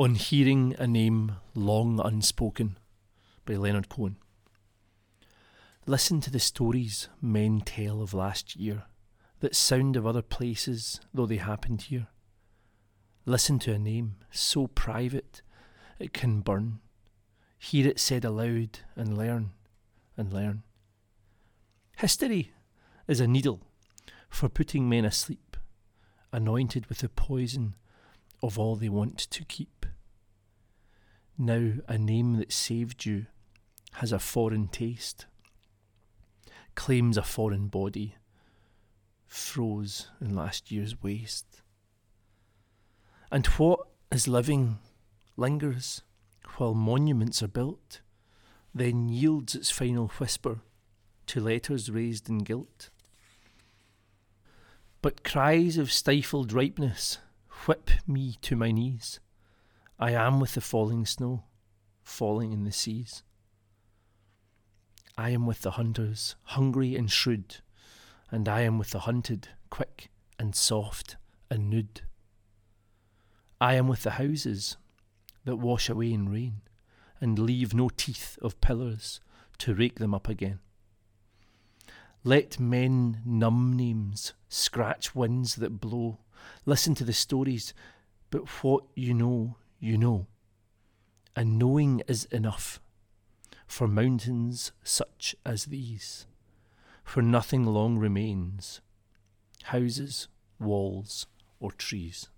On Hearing a Name Long Unspoken by Leonard Cohen. Listen to the stories men tell of last year that sound of other places though they happened here. Listen to a name so private it can burn. Hear it said aloud and learn and learn. History is a needle for putting men asleep, anointed with the poison of all they want to keep. Now a name that saved you has a foreign taste, claims a foreign body, froze in last year's waste. And what is living lingers while monuments are built, then yields its final whisper to letters raised in guilt. But cries of stifled ripeness whip me to my knees. I am with the falling snow, falling in the seas. I am with the hunters, hungry and shrewd, and I am with the hunted, quick and soft and nude. I am with the houses that wash away in rain, and leave no teeth of pillars to rake them up again. Let men numb names, scratch winds that blow, listen to the stories, but what you know, you know. And knowing is enough for mountains such as these, for nothing long remains houses, walls, or trees.